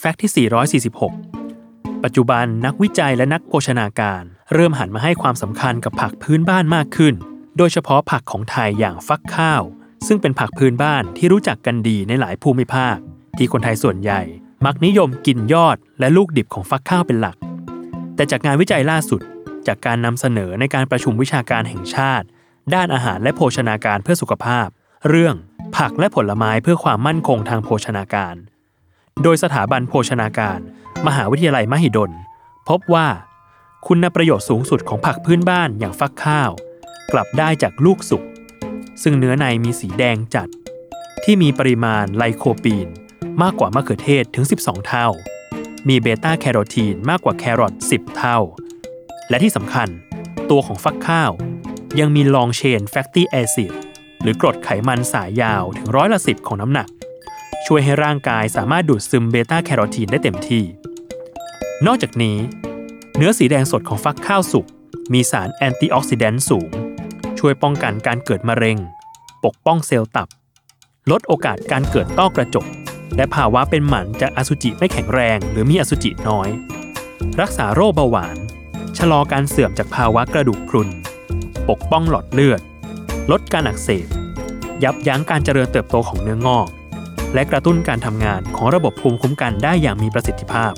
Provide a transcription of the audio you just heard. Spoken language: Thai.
แฟกต์ที่ 446 ปัจจุบันนักวิจัยและนักโภชนาการ เริ่มหันมาให้ความสำคัญกับผักพื้นบ้านมากขึ้น โดยเฉพาะผักของไทยอย่างฟักข้าว ซึ่งเป็นผักพื้นบ้านที่รู้จักกันดีในหลายภูมิภาค ที่คนไทยส่วนใหญ่ มักนิยมกินยอดและลูกดิบของฟักข้าวเป็นหลัก แต่จากงานวิจัยล่าสุด จากการนำเสนอในการประชุมวิชาการแห่งชาติ ด้านอาหารและโภชนาการเพื่อสุขภาพ เรื่องผักและผลไม้เพื่อความมั่นคงทางโภชนาการ โดยสถาบันโภชนาการ มหาวิทยาลัยมหิดล พบว่า คุณประโยชน์สูงสุดของผักพื้นบ้านอย่างฟักข้าว กลับได้จากลูกสุก ซึ่งเนื้อในมีสีแดงจัด ที่มีปริมาณไลโคปีน มากกว่ามะเขือเทศถึง 12 เท่า มีเบต้าแคโรทีนมากกว่าแครอท10 เท่า และที่สำคัญ ตัวของฟักข้าว ยังมี long chain fatty acid หรือกรดไขมันสายยาวถึงร้อยละสิบของน้ำหนัก ช่วยให้ร่างกายสามารถดูดซึมเบต้าแคโรทีนได้เต็มที่ นอกจากนี้ เนื้อสีแดงสดของฟักข้าวสุก มีสาร antioxidant สูง ช่วยป้องกันการเกิดมะเร็ง ปกป้องเซลล์ตับ ลดโอกาสการเกิดต้อกระจก และภาวะเป็นหมันจากอสุจิไม่แข็งแรง หรือมีอสุจิน้อย รักษาโรคเบาหวาน ชะลอการเสื่อมจากภาวะกระดูกพรุน ปกป้องหลอดเลือด ลดการอักเสบ ยับยั้งการเจริญเติบโตของเนื้องอก และกระตุ้นการทำงานของระบบภูมิคุ้มกันได้อย่างมีประสิทธิภาพ